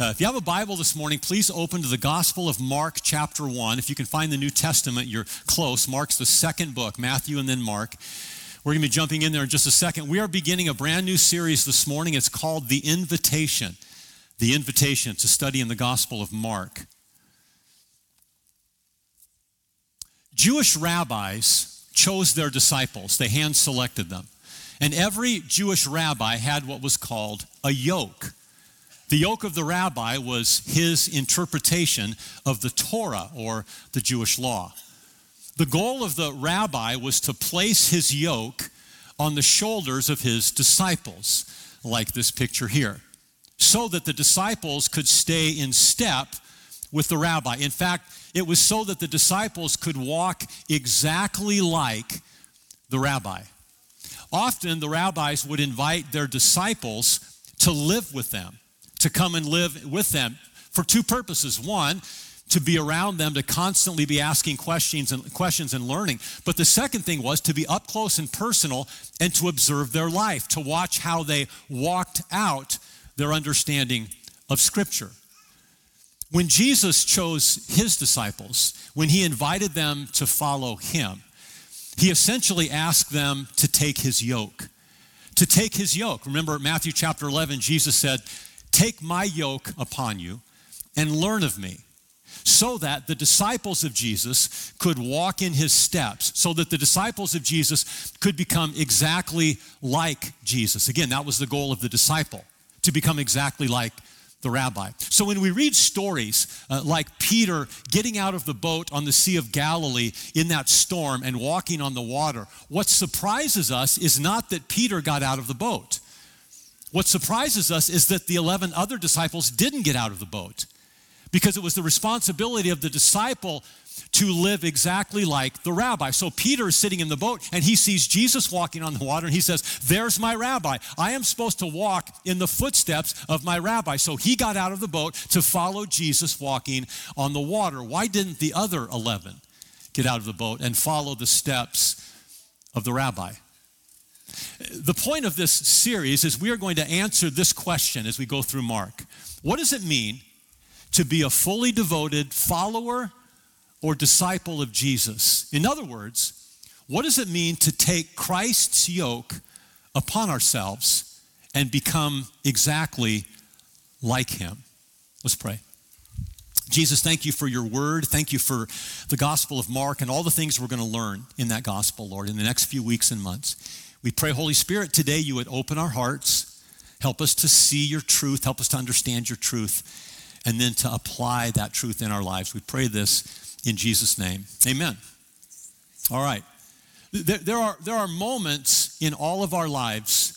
Uh, if you have a Bible this morning, please open to the Gospel of Mark, chapter 1. If you can find the New Testament, you're close. Mark's the second book, Matthew and then Mark. We're going to be jumping in there in just a second. We are beginning a brand new series this morning. It's called The Invitation. The Invitation to study in the Gospel of Mark. Jewish rabbis chose their disciples, they hand selected them. And every Jewish rabbi had what was called a yoke. The yoke of the rabbi was his interpretation of the Torah or the Jewish law. The goal of the rabbi was to place his yoke on the shoulders of his disciples, like this picture here, so that the disciples could stay in step with the rabbi. In fact, it was so that the disciples could walk exactly like the rabbi. Often, the rabbis would invite their disciples to live with them to come and live with them for two purposes. One, to be around them, to constantly be asking questions and questions and learning. But the second thing was to be up close and personal and to observe their life, to watch how they walked out their understanding of Scripture. When Jesus chose his disciples, when he invited them to follow him, he essentially asked them to take his yoke. To take his yoke. Remember Matthew chapter 11, Jesus said, Take my yoke upon you and learn of me, so that the disciples of Jesus could walk in his steps, so that the disciples of Jesus could become exactly like Jesus. Again, that was the goal of the disciple, to become exactly like the rabbi. So when we read stories uh, like Peter getting out of the boat on the Sea of Galilee in that storm and walking on the water, what surprises us is not that Peter got out of the boat. What surprises us is that the 11 other disciples didn't get out of the boat because it was the responsibility of the disciple to live exactly like the rabbi. So Peter is sitting in the boat and he sees Jesus walking on the water and he says, There's my rabbi. I am supposed to walk in the footsteps of my rabbi. So he got out of the boat to follow Jesus walking on the water. Why didn't the other 11 get out of the boat and follow the steps of the rabbi? The point of this series is we are going to answer this question as we go through Mark. What does it mean to be a fully devoted follower or disciple of Jesus? In other words, what does it mean to take Christ's yoke upon ourselves and become exactly like him? Let's pray. Jesus, thank you for your word. Thank you for the Gospel of Mark and all the things we're going to learn in that Gospel, Lord, in the next few weeks and months. We pray, Holy Spirit, today you would open our hearts, help us to see your truth, help us to understand your truth, and then to apply that truth in our lives. We pray this in Jesus' name. Amen. All right. There, there, are, there are moments in all of our lives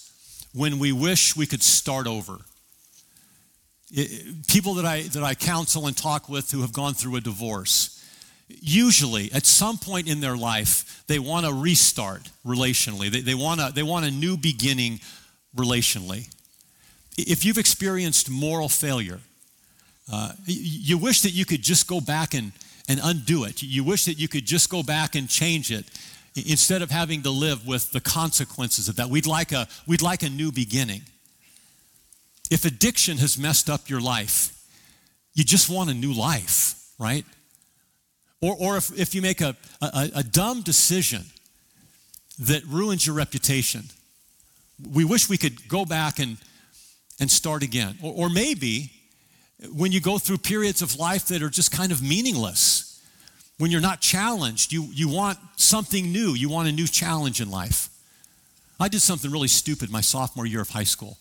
when we wish we could start over. It, people that I, that I counsel and talk with who have gone through a divorce, usually at some point in their life, they want to restart relationally. They, they, want a, they want a new beginning relationally. If you've experienced moral failure, uh, you wish that you could just go back and, and undo it. You wish that you could just go back and change it instead of having to live with the consequences of that. We'd like a, we'd like a new beginning. If addiction has messed up your life, you just want a new life, right? Or, or if, if you make a, a, a dumb decision that ruins your reputation, we wish we could go back and, and start again. Or, or maybe when you go through periods of life that are just kind of meaningless, when you're not challenged, you, you want something new, you want a new challenge in life. I did something really stupid my sophomore year of high school.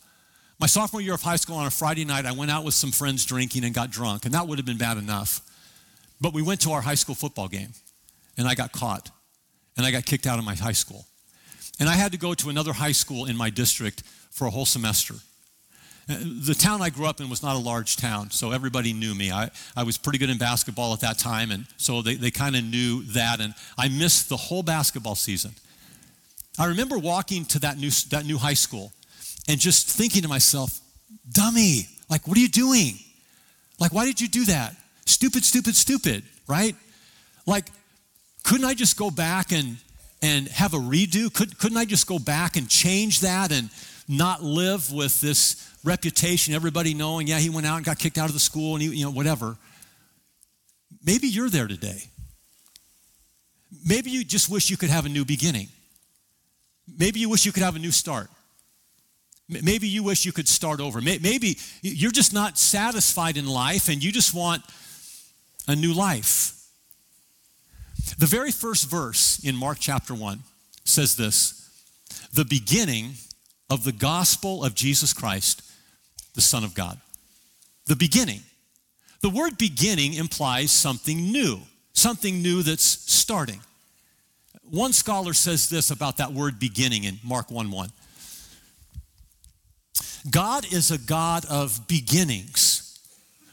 My sophomore year of high school on a Friday night, I went out with some friends drinking and got drunk, and that would have been bad enough. But we went to our high school football game, and I got caught, and I got kicked out of my high school. And I had to go to another high school in my district for a whole semester. Uh, the town I grew up in was not a large town, so everybody knew me. I, I was pretty good in basketball at that time, and so they, they kind of knew that, and I missed the whole basketball season. I remember walking to that new, that new high school and just thinking to myself, dummy, like, what are you doing? Like, why did you do that? Stupid, stupid, stupid, right? Like, couldn't I just go back and, and have a redo? Could, couldn't I just go back and change that and not live with this reputation, everybody knowing, yeah, he went out and got kicked out of the school and he, you know, whatever. Maybe you're there today. Maybe you just wish you could have a new beginning. Maybe you wish you could have a new start. Maybe you wish you could start over. Maybe you're just not satisfied in life and you just want a new life. The very first verse in Mark chapter 1 says this The beginning of the gospel of Jesus Christ, the Son of God. The beginning. The word beginning implies something new, something new that's starting. One scholar says this about that word beginning in Mark 1 1. God is a God of beginnings.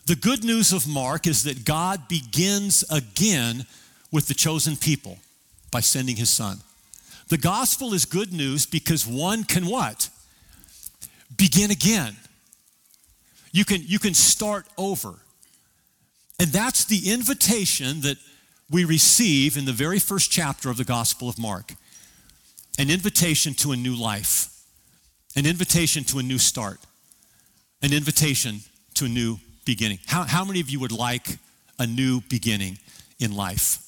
The good news of Mark is that God begins again with the chosen people by sending his son. The gospel is good news because one can what? Begin again. You can, you can start over. And that's the invitation that we receive in the very first chapter of the Gospel of Mark an invitation to a new life, an invitation to a new start, an invitation to a new beginning. How, how many of you would like a new beginning in life?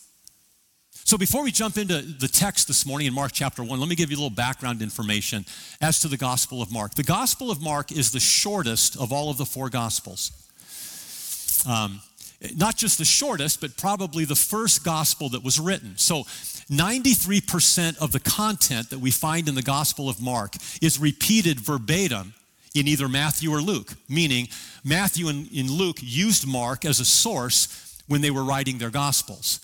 So, before we jump into the text this morning in Mark chapter 1, let me give you a little background information as to the Gospel of Mark. The Gospel of Mark is the shortest of all of the four Gospels. Um, not just the shortest, but probably the first Gospel that was written. So, 93% of the content that we find in the Gospel of Mark is repeated verbatim in either Matthew or Luke, meaning Matthew and, and Luke used Mark as a source when they were writing their Gospels.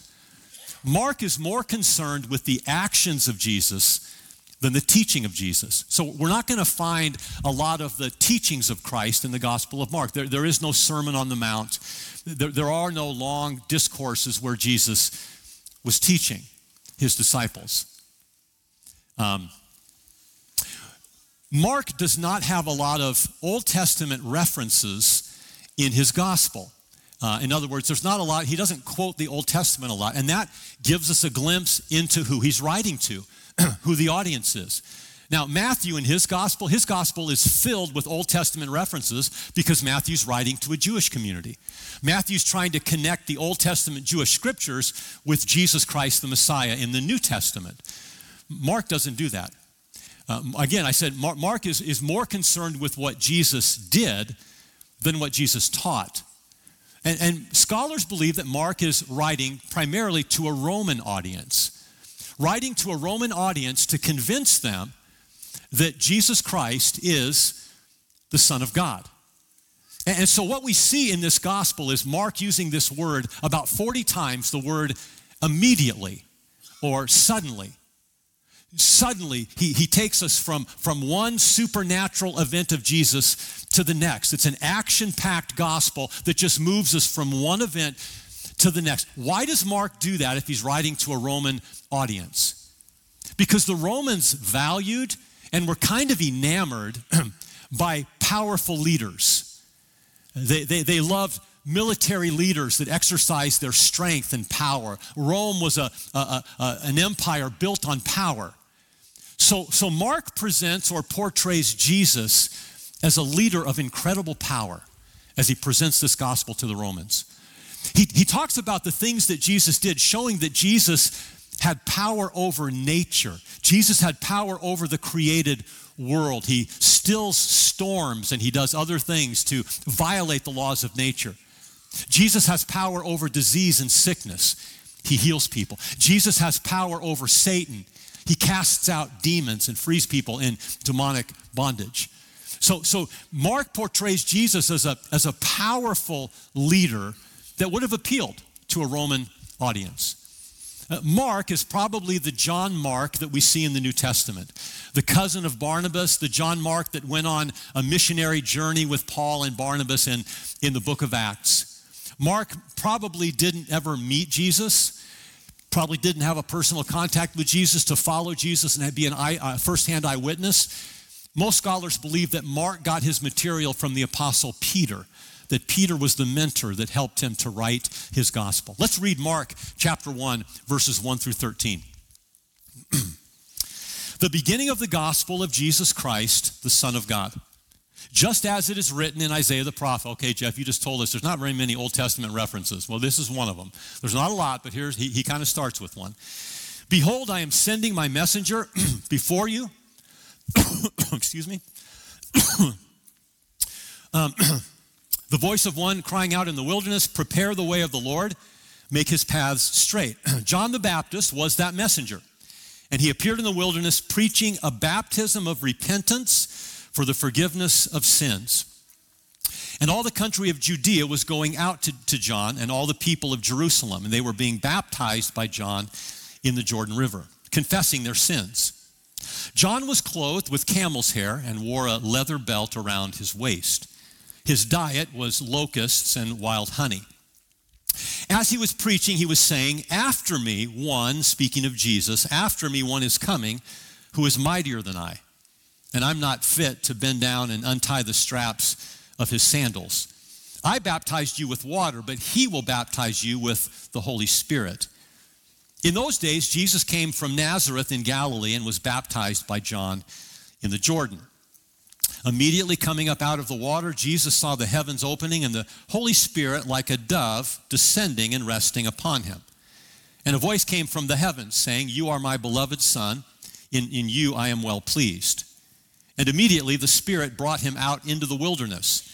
Mark is more concerned with the actions of Jesus than the teaching of Jesus. So we're not going to find a lot of the teachings of Christ in the Gospel of Mark. There, there is no Sermon on the Mount, there, there are no long discourses where Jesus was teaching his disciples. Um, Mark does not have a lot of Old Testament references in his gospel. Uh, in other words, there's not a lot, he doesn't quote the Old Testament a lot, and that gives us a glimpse into who he's writing to, who the audience is. Now, Matthew in his gospel, his gospel is filled with Old Testament references because Matthew's writing to a Jewish community. Matthew's trying to connect the Old Testament Jewish scriptures with Jesus Christ the Messiah in the New Testament. Mark doesn't do that. Uh, again, I said Mark is, is more concerned with what Jesus did than what Jesus taught. And, and scholars believe that Mark is writing primarily to a Roman audience, writing to a Roman audience to convince them that Jesus Christ is the Son of God. And, and so, what we see in this gospel is Mark using this word about 40 times the word immediately or suddenly suddenly he, he takes us from, from one supernatural event of Jesus to the next. It's an action packed gospel that just moves us from one event to the next. Why does Mark do that if he's writing to a Roman audience? Because the Romans valued and were kind of enamored by powerful leaders. They, they, they loved military leaders that exercised their strength and power. Rome was a, a, a, an empire built on power. So, so Mark presents or portrays Jesus as a leader of incredible power as he presents this gospel to the Romans. He, he talks about the things that Jesus did, showing that Jesus had power over nature. Jesus had power over the created world. He stills storms and he does other things to violate the laws of nature. Jesus has power over disease and sickness. He heals people. Jesus has power over Satan. He casts out demons and frees people in demonic bondage. So, so Mark portrays Jesus as a, as a powerful leader that would have appealed to a Roman audience. Uh, Mark is probably the John Mark that we see in the New Testament, the cousin of Barnabas, the John Mark that went on a missionary journey with Paul and Barnabas in, in the book of Acts. Mark probably didn't ever meet Jesus, probably didn't have a personal contact with Jesus to follow Jesus and be an eye, uh, firsthand eyewitness. Most scholars believe that Mark got his material from the apostle Peter, that Peter was the mentor that helped him to write his gospel. Let's read Mark chapter 1, verses 1 through 13. the the beginning of the gospel of Jesus Christ, the Son of God. Just as it is written in Isaiah the prophet. Okay, Jeff, you just told us there's not very many Old Testament references. Well, this is one of them. There's not a lot, but here's he, he kind of starts with one. Behold, I am sending my messenger before you. Excuse me. um, the voice of one crying out in the wilderness, prepare the way of the Lord, make his paths straight. John the Baptist was that messenger. And he appeared in the wilderness preaching a baptism of repentance for the forgiveness of sins. And all the country of Judea was going out to, to John and all the people of Jerusalem, and they were being baptized by John in the Jordan River, confessing their sins. John was clothed with camel's hair and wore a leather belt around his waist. His diet was locusts and wild honey. As he was preaching, he was saying, After me, one, speaking of Jesus, after me, one is coming who is mightier than I. And I'm not fit to bend down and untie the straps of his sandals. I baptized you with water, but he will baptize you with the Holy Spirit. In those days, Jesus came from Nazareth in Galilee and was baptized by John in the Jordan. Immediately coming up out of the water, Jesus saw the heavens opening and the Holy Spirit, like a dove, descending and resting upon him. And a voice came from the heavens saying, You are my beloved Son, in, in you I am well pleased. And immediately the Spirit brought him out into the wilderness.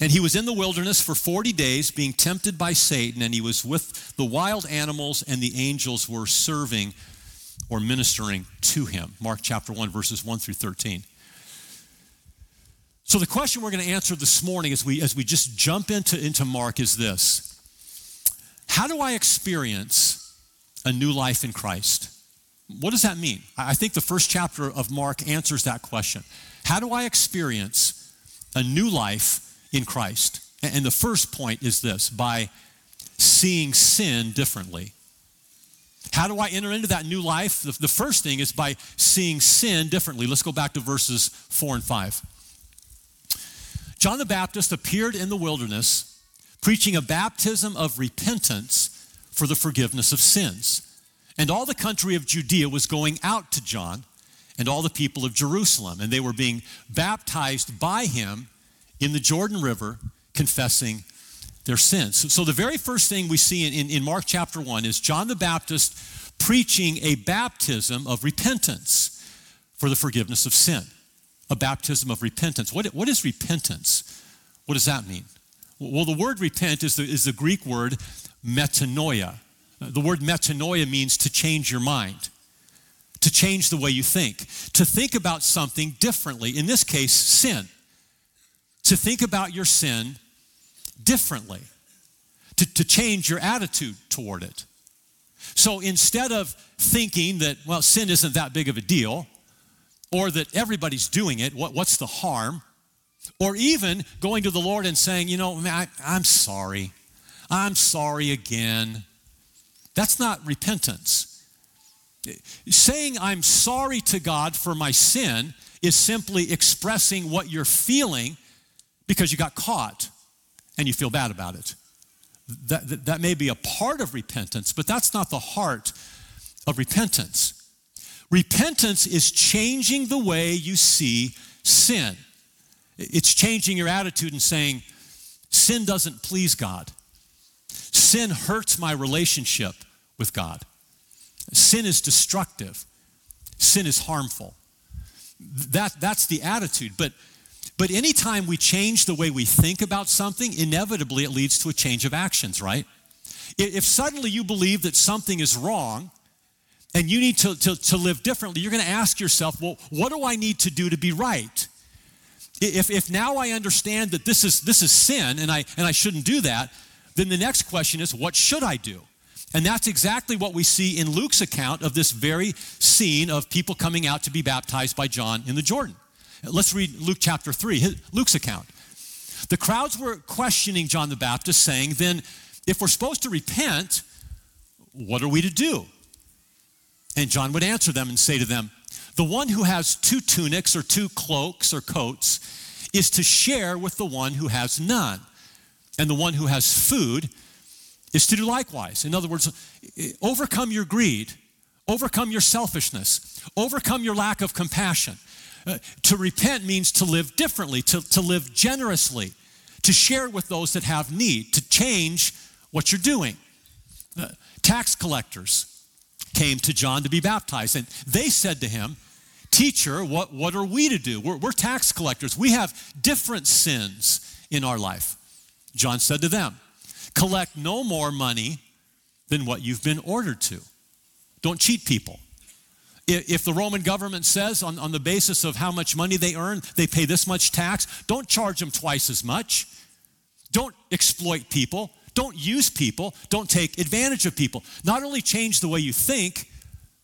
And he was in the wilderness for 40 days, being tempted by Satan, and he was with the wild animals, and the angels were serving or ministering to him. Mark chapter 1, verses 1 through 13. So, the question we're going to answer this morning as we, as we just jump into, into Mark is this How do I experience a new life in Christ? What does that mean? I think the first chapter of Mark answers that question. How do I experience a new life in Christ? And the first point is this by seeing sin differently. How do I enter into that new life? The, first thing is by seeing sin differently. Let's go back to verses 4 and 5. John the Baptist appeared in the wilderness preaching a baptism of repentance for the forgiveness of sins. And all the country of Judea was going out to John and all the people of Jerusalem, and they were being baptized by him in the Jordan River, confessing their sins. So, the very first thing we see in, in, Mark chapter 1 is John the Baptist preaching a baptism of repentance for the forgiveness of sin a baptism of repentance. What, what is repentance? What does that mean? Well, the word repent is the, is the Greek word metanoia. The word metanoia means to change your mind, to change the way you think, to think about something differently. In this case, sin. To think about your sin differently, to, to change your attitude toward it. So instead of thinking that, well, sin isn't that big of a deal, or that everybody's doing it. What, what's the harm? Or even going to the Lord and saying, you know, I, I'm sorry. I'm sorry again. That's not repentance. Saying I'm sorry to God for my sin is simply expressing what you're feeling because you got caught and you feel bad about it. That, that, that may be a part of repentance, but that's not the heart of repentance. Repentance is changing the way you see sin. It's changing your attitude and saying, sin doesn't please God. Sin hurts my relationship with God. Sin is destructive. Sin is harmful. That, that's the attitude. But, but anytime we change the way we think about something, inevitably it leads to a change of actions, right? If suddenly you believe that something is wrong, and you need to, to, to live differently, you're going to ask yourself, well, what do I need to do to be right? If, if now I understand that this is, this is sin and I, and I shouldn't do that, then the next question is, what should I do? And that's exactly what we see in Luke's account of this very scene of people coming out to be baptized by John in the Jordan. Let's read Luke chapter 3, Luke's account. The crowds were questioning John the Baptist, saying, Then, if we're supposed to repent, what are we to do? And John would answer them and say to them, The one who has two tunics or two cloaks or coats is to share with the one who has none. And the one who has food is to do likewise. In other words, overcome your greed, overcome your selfishness, overcome your lack of compassion. Uh, to repent means to live differently, to, to live generously, to share with those that have need, to change what you're doing. Uh, tax collectors came to John to be baptized, and they said to him, Teacher, what, what are we to do? We're, we're tax collectors. We have different sins in our life. John said to them, Collect no more money than what you've been ordered to. Don't cheat people. If the Roman government says, on, on the basis of how much money they earn, they pay this much tax, don't charge them twice as much. Don't exploit people. Don't use people. Don't take advantage of people. Not only change the way you think,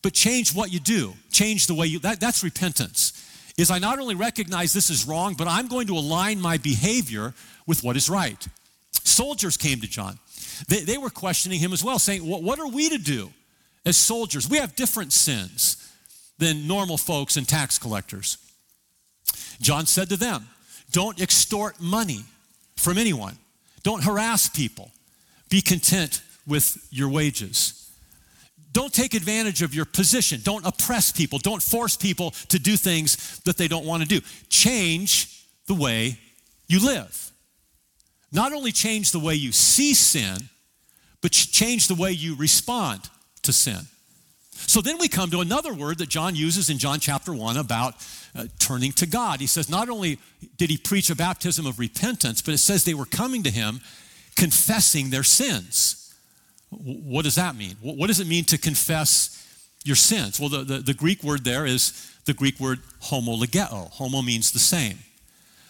but change what you do. Change the way you, that, that's repentance. Is I not only recognize this is wrong, but I'm going to align my behavior with what is right. Soldiers came to John. They, they were questioning him as well, saying, What are we to do as soldiers? We have different sins than normal folks and tax collectors. John said to them, Don't extort money from anyone, don't harass people, be content with your wages. Don't take advantage of your position. Don't oppress people. Don't force people to do things that they don't want to do. Change the way you live. Not only change the way you see sin, but change the way you respond to sin. So then we come to another word that John uses in John chapter 1 about uh, turning to God. He says, not only did he preach a baptism of repentance, but it says they were coming to him confessing their sins. What does that mean? What does it mean to confess your sins? Well, the, the, the Greek word there is the Greek word homologeo. Homo means the same.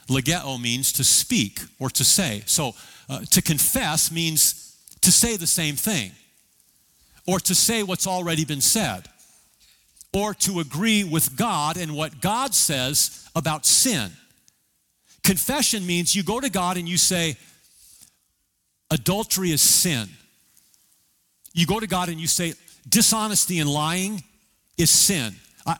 Legeo means to speak or to say. So uh, to confess means to say the same thing or to say what's already been said, or to agree with God and what God says about sin. Confession means you go to God and you say, Adultery is sin. You go to God and you say, Dishonesty and lying is sin.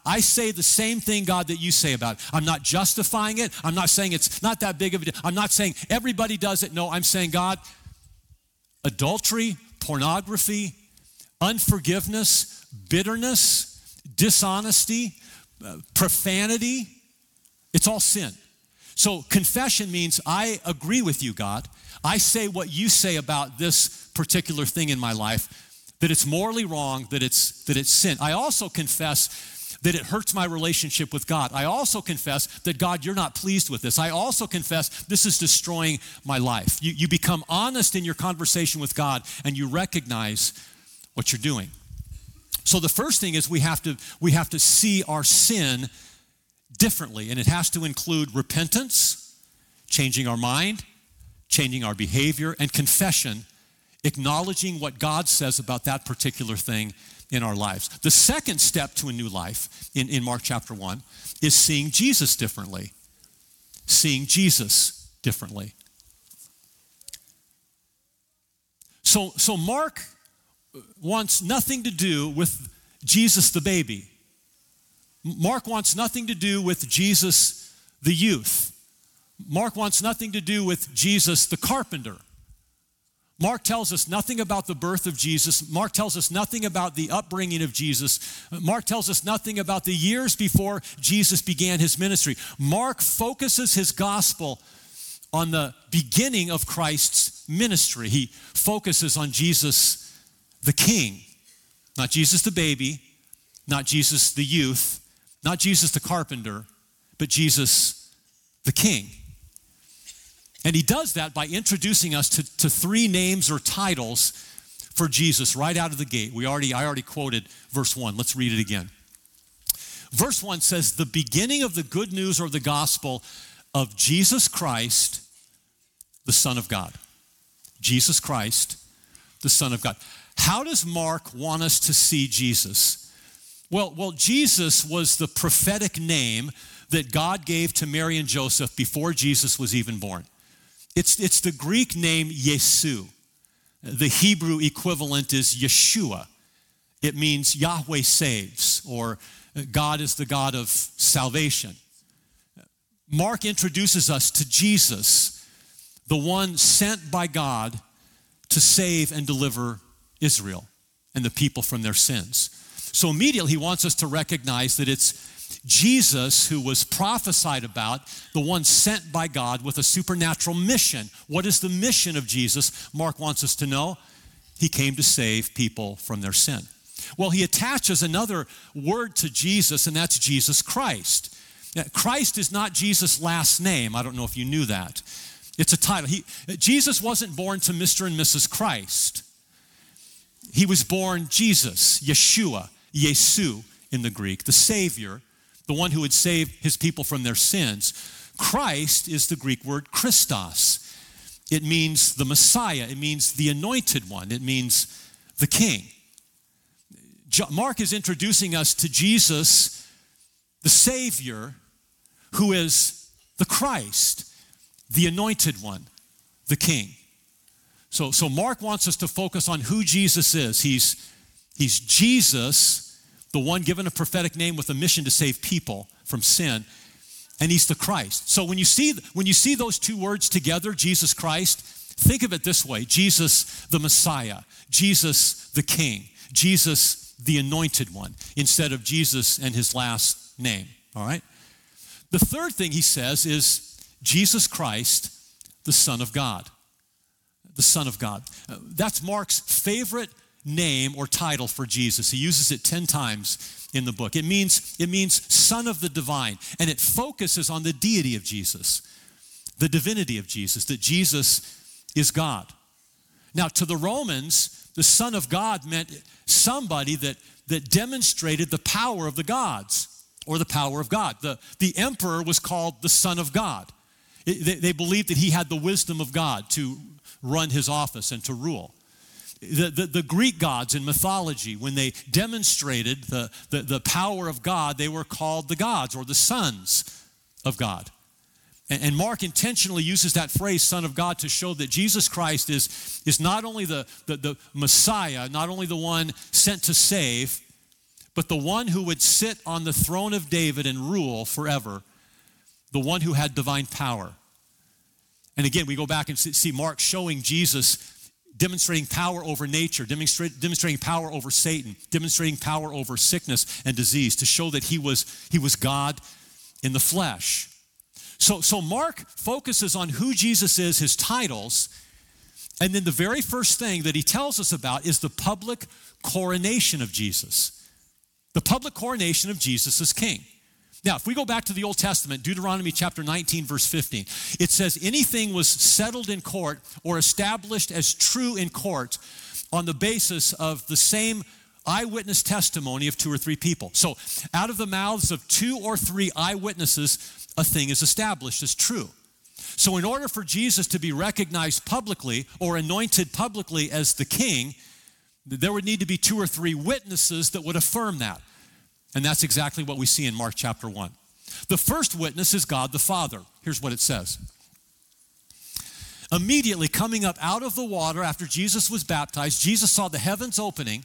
I, say the same thing, God, that you say about it. I'm not justifying it. I'm not saying it's not that big of a deal. I'm not saying everybody does it. No, I'm saying, God, adultery, pornography, unforgiveness, bitterness, dishonesty, uh, profanity. It's all sin. So confession means I agree with you, God. I say what you say about this particular thing in my life, that it's morally wrong, that it's that it's sin. I also confess that it hurts my relationship with God. I also confess that God, you're not pleased with this. I also confess this is destroying my life. You, you become honest in your conversation with God and you recognize what you're doing. So the first thing is we have to we have to see our sin differently and it has to include repentance, changing our mind, changing our behavior and confession, acknowledging what God says about that particular thing in our lives. The second step to a new life in, in Mark chapter 1 is seeing Jesus differently. Seeing Jesus differently. So, so Mark wants nothing to do with Jesus the baby. Mark wants nothing to do with Jesus the youth. Mark wants nothing to do with Jesus the carpenter. Mark tells us nothing about the birth of Jesus. Mark tells us nothing about the upbringing of Jesus. Mark tells us nothing about the years before Jesus began his ministry. Mark focuses his gospel on the beginning of Christ's ministry. He focuses on Jesus the king, not Jesus the baby, not Jesus the youth, not Jesus the carpenter, but Jesus the king. And he does that by introducing us to, to three names or titles for Jesus right out of the gate. We already, I already quoted verse 1. Let's read it again. Verse 1 says, The beginning of the good news or the gospel of Jesus Christ, the Son of God. Jesus Christ, the Son of God. How does Mark want us to see Jesus? Well, well, Jesus was the prophetic name that God gave to Mary and Joseph before Jesus was even born. It's, it's the Greek name Yesu. The Hebrew equivalent is Yeshua. It means Yahweh saves, or God is the God of salvation. Mark introduces us to Jesus, the one sent by God to save and deliver Israel and the people from their sins. So immediately he wants us to recognize that it's Jesus who was prophesied about, the one sent by God with a supernatural mission. What is the mission of Jesus? Mark wants us to know. He came to save people from their sin. Well, he attaches another word to Jesus, and that's Jesus Christ. Christ is not Jesus' last name. I don't know if you knew that. It's a title. He, Jesus wasn't born to Mr. and Mrs. Christ. He was born Jesus, Yeshua, Yesu in the Greek, the Savior, the one who would save his people from their sins. Christ is the Greek word Christos. It means the Messiah, it means the anointed one, it means the King. Mark is introducing us to Jesus, the Savior, who is the Christ, the anointed one, the King. So, so Mark wants us to focus on who Jesus is. He's, he's Jesus, the one given a prophetic name with a mission to save people from sin, and he's the Christ. So when you see when you see those two words together, Jesus Christ, think of it this way: Jesus the Messiah, Jesus the King, Jesus the anointed one, instead of Jesus and his last name. All right? The third thing he says is Jesus Christ, the Son of God. The Son of God. Uh, that's Mark's favorite name or title for Jesus. He uses it 10 times in the book. It means, it means Son of the Divine, and it focuses on the deity of Jesus, the divinity of Jesus, that Jesus is God. Now, to the Romans, the Son of God meant somebody that, that demonstrated the power of the gods or the power of God. The, the emperor was called the Son of God. It, they, they believed that he had the wisdom of God to run his office and to rule. The, the, the, Greek gods in mythology, when they demonstrated the, the, the, power of God, they were called the gods or the sons of God. And, Mark intentionally uses that phrase, Son of God, to show that Jesus Christ is, is not only the, the, the Messiah, not only the one sent to save, but the one who would sit on the throne of David and rule forever, the one who had divine power. And again, we go back and see Mark showing Jesus demonstrating power over nature, demonstrating power over Satan, demonstrating power over sickness and disease to show that he was, he was God in the flesh. So, so Mark focuses on who Jesus is, his titles, and then the very first thing that he tells us about is the public coronation of Jesus the public coronation of Jesus as king. Now, if we go back to the Old Testament, Deuteronomy chapter 19, verse 15, it says, anything was settled in court or established as true in court on the basis of the same eyewitness testimony of two or three people. So, out of the mouths of two or three eyewitnesses, a thing is established as true. So, in order for Jesus to be recognized publicly or anointed publicly as the king, there would need to be two or three witnesses that would affirm that. And that's exactly what we see in Mark chapter 1. The first witness is God the Father. Here's what it says. Immediately coming up out of the water after Jesus was baptized, Jesus saw the heavens opening,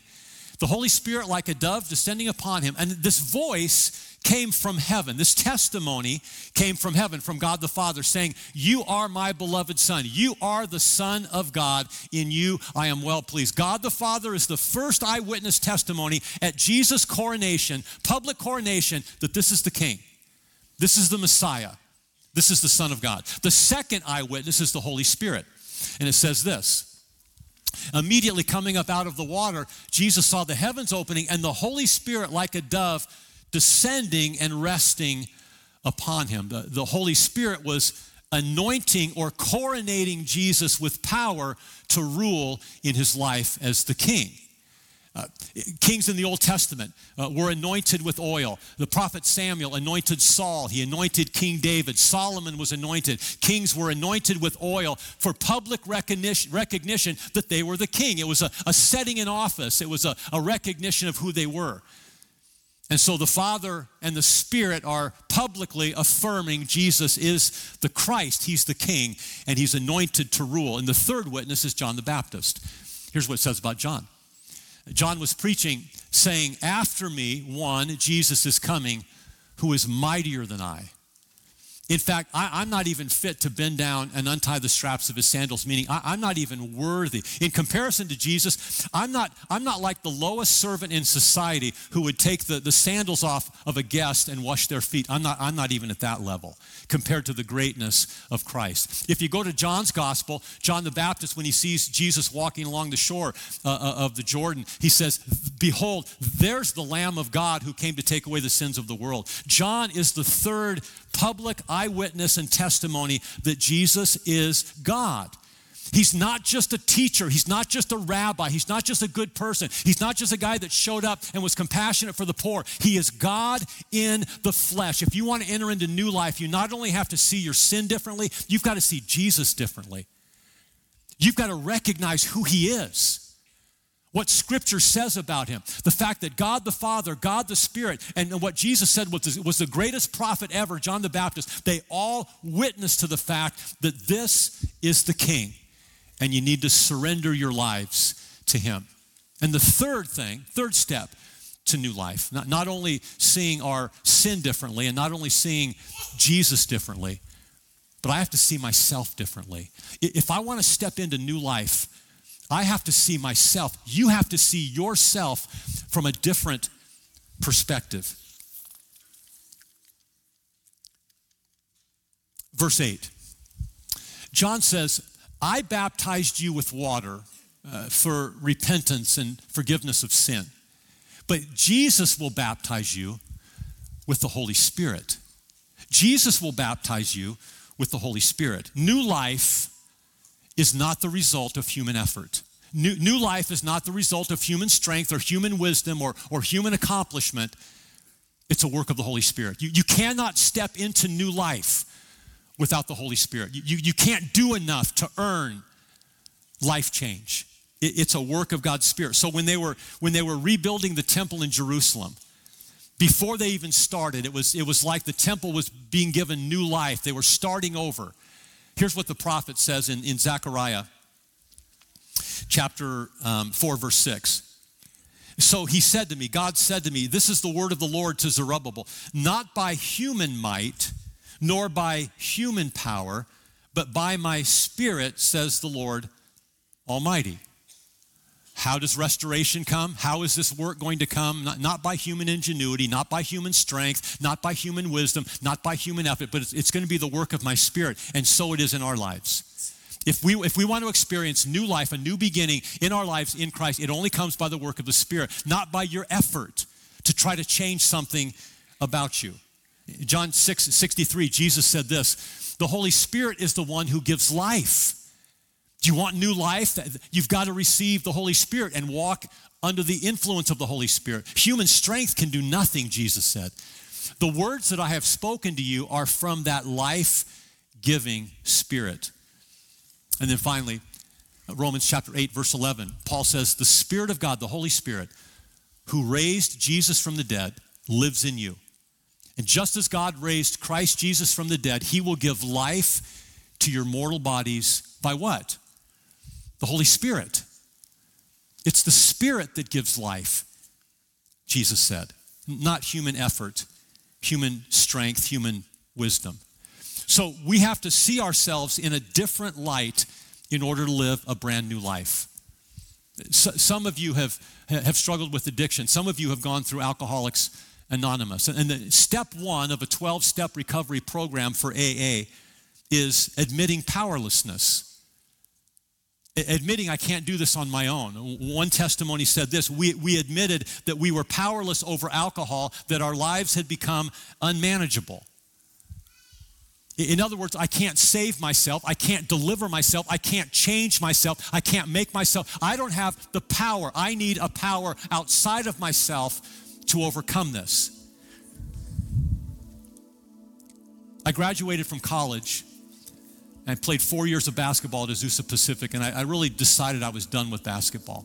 the Holy Spirit like a dove descending upon him, and this voice came from heaven. This testimony came from heaven, from God the Father, saying, You are my beloved Son. You are the Son of God. In you I am well pleased. God the Father is the first eyewitness testimony at Jesus' coronation, public coronation, that this is the King. This is the Messiah. This is the Son of God. The second eyewitness is the Holy Spirit. And it says this. Immediately coming up out of the water, Jesus saw the heavens opening and the Holy Spirit, like a dove, descending and resting upon him. The, the Holy Spirit was anointing or coronating Jesus with power to rule in his life as the king. Uh, kings in the Old Testament uh, were anointed with oil. The prophet Samuel anointed Saul. He anointed King David. Solomon was anointed. Kings were anointed with oil for public recognition, recognition that they were the king. It was a, a setting in office, it was a, a recognition of who they were. And so the Father and the Spirit are publicly affirming Jesus is the Christ, He's the King, and He's anointed to rule. And the third witness is John the Baptist. Here's what it says about John John was preaching, saying, After me, one, Jesus is coming, who is mightier than I. In fact, I, am not even fit to bend down and untie the straps of his sandals, meaning I, I'm not even worthy. In comparison to Jesus, I'm not, I'm not like the lowest servant in society who would take the, the sandals off of a guest and wash their feet. I'm not, I'm not even at that level compared to the greatness of Christ. If you go to John's gospel, John the Baptist, when he sees Jesus walking along the shore uh, uh of the Jordan, he says, Behold, there's the Lamb of God who came to take away the sins of the world. John is the third public eyewitness and testimony that Jesus is God. He's not just a teacher. He's not just a rabbi. He's not just a good person. He's not just a guy that showed up and was compassionate for the poor. He is God in the flesh. If you want to enter into new life, you not only have to see your sin differently, you've got to see Jesus differently. You've got to recognize who he is what Scripture says about him. The fact that God the Father, God the Spirit, and what Jesus said was, the greatest prophet ever, John the Baptist, they all witness to the fact that this is the King, and you need to surrender your lives to him. And the third thing, third step to new life, not, not only seeing our sin differently and not only seeing Jesus differently, but I have to see myself differently. If I want to step into new life, I have to see myself. You have to see yourself from a different perspective. Verse 8 John says, I baptized you with water uh, for repentance and forgiveness of sin. But Jesus will baptize you with the Holy Spirit. Jesus will baptize you with the Holy Spirit. New life is not the result of human effort. New, new life is not the result of human strength or human wisdom or, or human accomplishment. It's a work of the Holy Spirit. You, you cannot step into new life without the Holy Spirit. You, you, you can't do enough to earn life change. It, it's a work of God's Spirit. So when they were when they were rebuilding the temple in Jerusalem, before they even started, it was, it was like the temple was being given new life. They were starting over. Here's what the prophet says in, in Zechariah chapter um, 4, verse 6. So he said to me, God said to me, This is the word of the Lord to Zerubbabel, not by human might, nor by human power, but by my spirit, says the Lord Almighty. How does restoration come? How is this work going to come? Not, not, by human ingenuity, not by human strength, not by human wisdom, not by human effort, but it's, it's going to be the work of my spirit. And so it is in our lives. If we, if we want to experience new life, a new beginning in our lives in Christ, it only comes by the work of the Spirit, not by your effort to try to change something about you. John 6 63, Jesus said this The Holy Spirit is the one who gives life. Do you want new life? You've got to receive the Holy Spirit and walk under the influence of the Holy Spirit. Human strength can do nothing, Jesus said. The words that I have spoken to you are from that life giving Spirit. And then finally, Romans chapter 8, verse 11, Paul says, The Spirit of God, the Holy Spirit, who raised Jesus from the dead, lives in you. And just as God raised Christ Jesus from the dead, he will give life to your mortal bodies by what? The Holy Spirit. It's the Spirit that gives life, Jesus said, not human effort, human strength, human wisdom. So we have to see ourselves in a different light in order to live a brand new life. So, some of you have, have struggled with addiction. Some of you have gone through Alcoholics Anonymous. And the step one of a 12 step recovery program for AA is admitting powerlessness admitting I can't do this on my own. One testimony said this we, we admitted that we were powerless over alcohol, that our lives had become unmanageable. In other words, I can't save myself. I can't deliver myself. I can't change myself. I can't make myself. I don't have the power. I need a power outside of myself to overcome this. I graduated from college I played four years of basketball at Azusa Pacific, and I, I really decided I was done with basketball.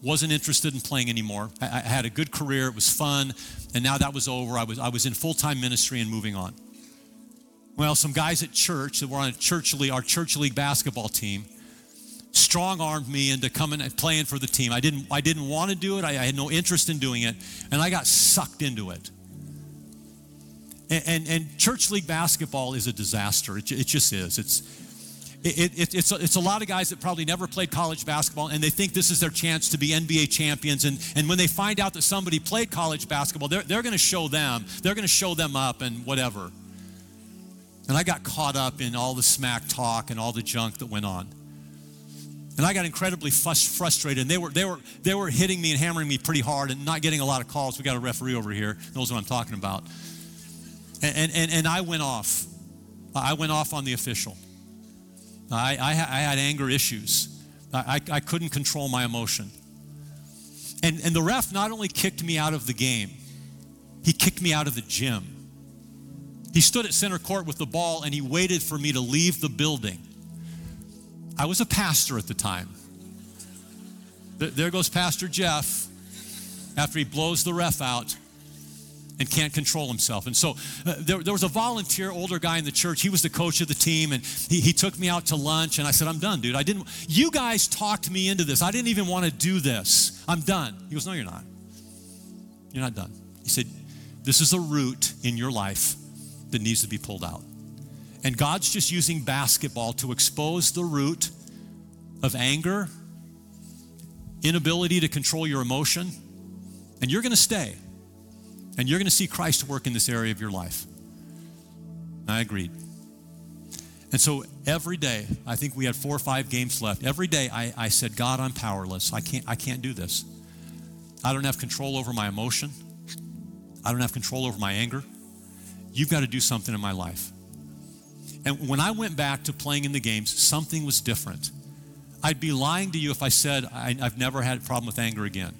Wasn't interested in playing anymore. I, I had a good career, it was fun, and now that was over. I was, I was in full time ministry and moving on. Well, some guys at church that were on a church league, our church league basketball team strong armed me into coming and playing for the team. I didn't, I didn't want to do it, I, I had no interest in doing it, and I got sucked into it. And, and, and church league basketball is a disaster. It, it just is. It's, it, it, it's, a, it's a lot of guys that probably never played college basketball and they think this is their chance to be NBA champions. And, and when they find out that somebody played college basketball, they're, they're going to show them, they're going to show them up and whatever. And I got caught up in all the smack talk and all the junk that went on. And I got incredibly frustrated. And they were, they, were, they were hitting me and hammering me pretty hard and not getting a lot of calls. We got a referee over here, knows what I'm talking about. And, and, and I went off. I went off on the official. I, I, I had anger issues. I, I, couldn't control my emotion. And, and the ref not only kicked me out of the game, he kicked me out of the gym. He stood at center court with the ball and he waited for me to leave the building. I was a pastor at the time. There goes Pastor Jeff after he blows the ref out and can't control himself. And so uh, there, there, was a volunteer, older guy in the church. He was the coach of the team, and he, he took me out to lunch. And I said, I'm done, dude. I didn't, you guys talked me into this. I didn't even want to do this. I'm done. He goes, No, you're not. You're not done. He said, This is a root in your life that needs to be pulled out. And God's just using basketball to expose the root of anger, inability to control your emotion, and you're going to stay. And you're going to see Christ work in this area of your life. I agreed. And so every day, I think we had four or five games left. Every day I, I said, God, I'm powerless. I can't, I can't do this. I don't have control over my emotion. I don't have control over my anger. You've got to do something in my life. And when I went back to playing in the games, something was different. I'd be lying to you if I said I, have never had a problem with anger again,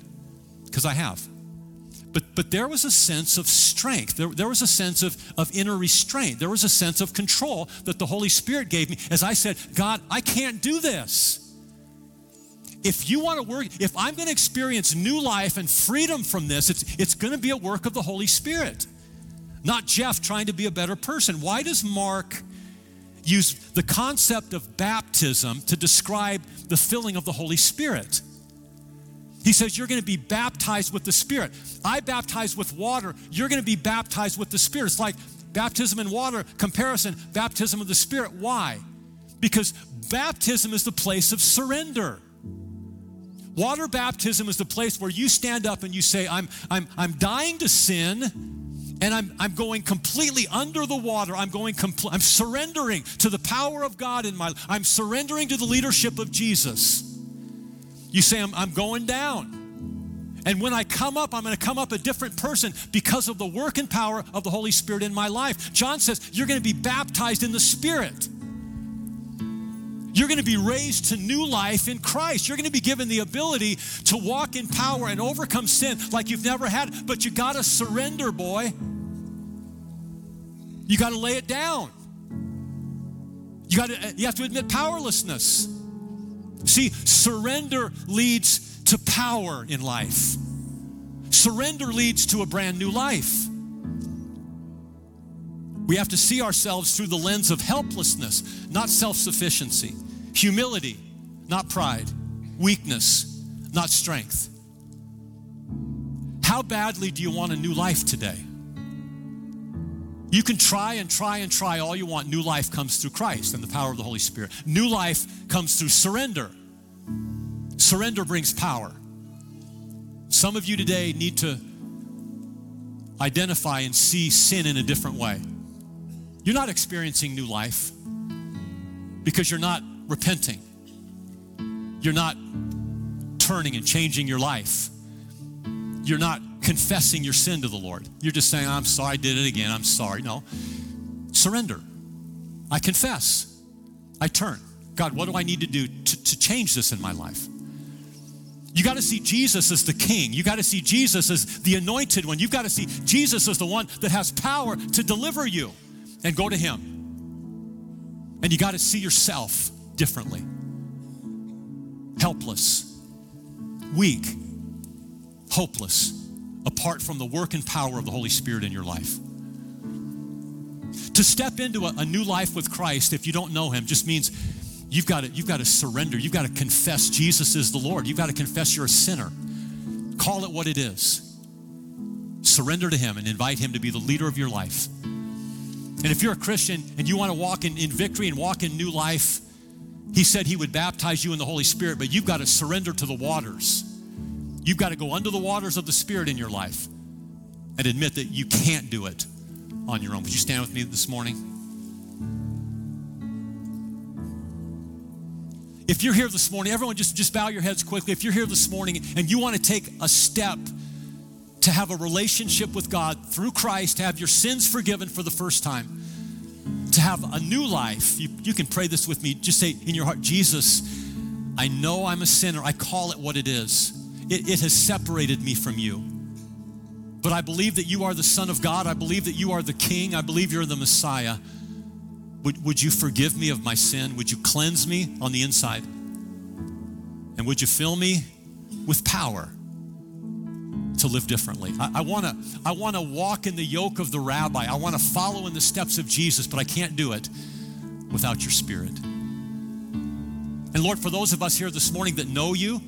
because I have. But, but there was a sense of strength. There, there was a sense of, of inner restraint. There was a sense of control that the Holy Spirit gave me as I said, God, I can't do this. If you want to work, if I'm going to experience new life and freedom from this, it's, it's going to be a work of the Holy Spirit, not Jeff trying to be a better person. Why does Mark use the concept of baptism to describe the filling of the Holy Spirit? He says, You're going to be baptized with the Spirit. I baptize with water. You're going to be baptized with the Spirit. It's like baptism in water, comparison, baptism of the Spirit. Why? Because baptism is the place of surrender. Water baptism is the place where you stand up and you say, I'm, I'm, I'm dying to sin and I'm, I'm going completely under the water. I'm going, compl- I'm surrendering to the power of God in my life. I'm surrendering to the leadership of Jesus. You say, I'm, I'm going down. And when I come up, I'm going to come up a different person because of the work and power of the Holy Spirit in my life. John says, You're going to be baptized in the Spirit. You're going to be raised to new life in Christ. You're going to be given the ability to walk in power and overcome sin like you've never had. But you got to surrender, boy. You got to lay it down. You got to you have to admit powerlessness. See, surrender leads to power in life. Surrender leads to a brand new life. We have to see ourselves through the lens of helplessness, not self sufficiency, humility, not pride, weakness, not strength. How badly do you want a new life today? You can try and try and try all you want. New life comes through Christ and the power of the Holy Spirit. New life comes through surrender. Surrender brings power. Some of you today need to identify and see sin in a different way. You're not experiencing new life because you're not repenting. You're not turning and changing your life. You're not confessing your sin to the Lord. You're just saying, I'm sorry, I did it again. I'm sorry. No. Surrender. I confess. I turn. God, what do I need to do to, to change this in my life? You got to see Jesus as the king. You got to see Jesus as the anointed one. You've got to see Jesus as the one that has power to deliver you and go to him. And you got to see yourself differently. Helpless, weak, hopeless apart from the work and power of the Holy Spirit in your life. To step into a, a, new life with Christ, if you don't know Him, just means you've got to, you've got to surrender. You've got to confess Jesus is the Lord. You've got to confess you're a sinner. Call it what it is. Surrender to Him and invite Him to be the leader of your life. And if you're a Christian and you want to walk in, in victory and walk in new life, he said he would baptize you in the Holy Spirit, but you've got to surrender to the waters. You've got to go under the waters of the Spirit in your life and admit that you can't do it on your own. Would you stand with me this morning? If you're here this morning, everyone just, just bow your heads quickly. If you're here this morning and you want to take a step to have a relationship with God through Christ, to have your sins forgiven for the first time, to have a new life, you, you can pray this with me. Just say in your heart, Jesus, I know I'm a sinner. I call it what it is. It, it has separated me from you. But I believe that you are the Son of God. I believe that you are the King. I believe you're the Messiah. Would, would you forgive me of my sin? Would you cleanse me on the inside? And would you fill me with power to live differently? I, I wanna, I wanna walk in the yoke of the rabbi. I wanna follow in the steps of Jesus, but I can't do it without your spirit. And Lord, for those of us here this morning that know you,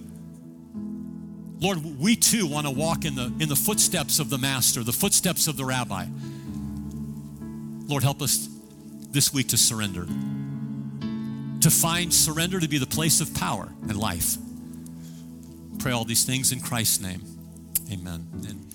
Lord, we too want to walk in the, in the footsteps of the Master, the footsteps of the Rabbi. Lord, help us this week to surrender, to find surrender to be the place of power and life. Pray all these things in Christ's name. Amen. And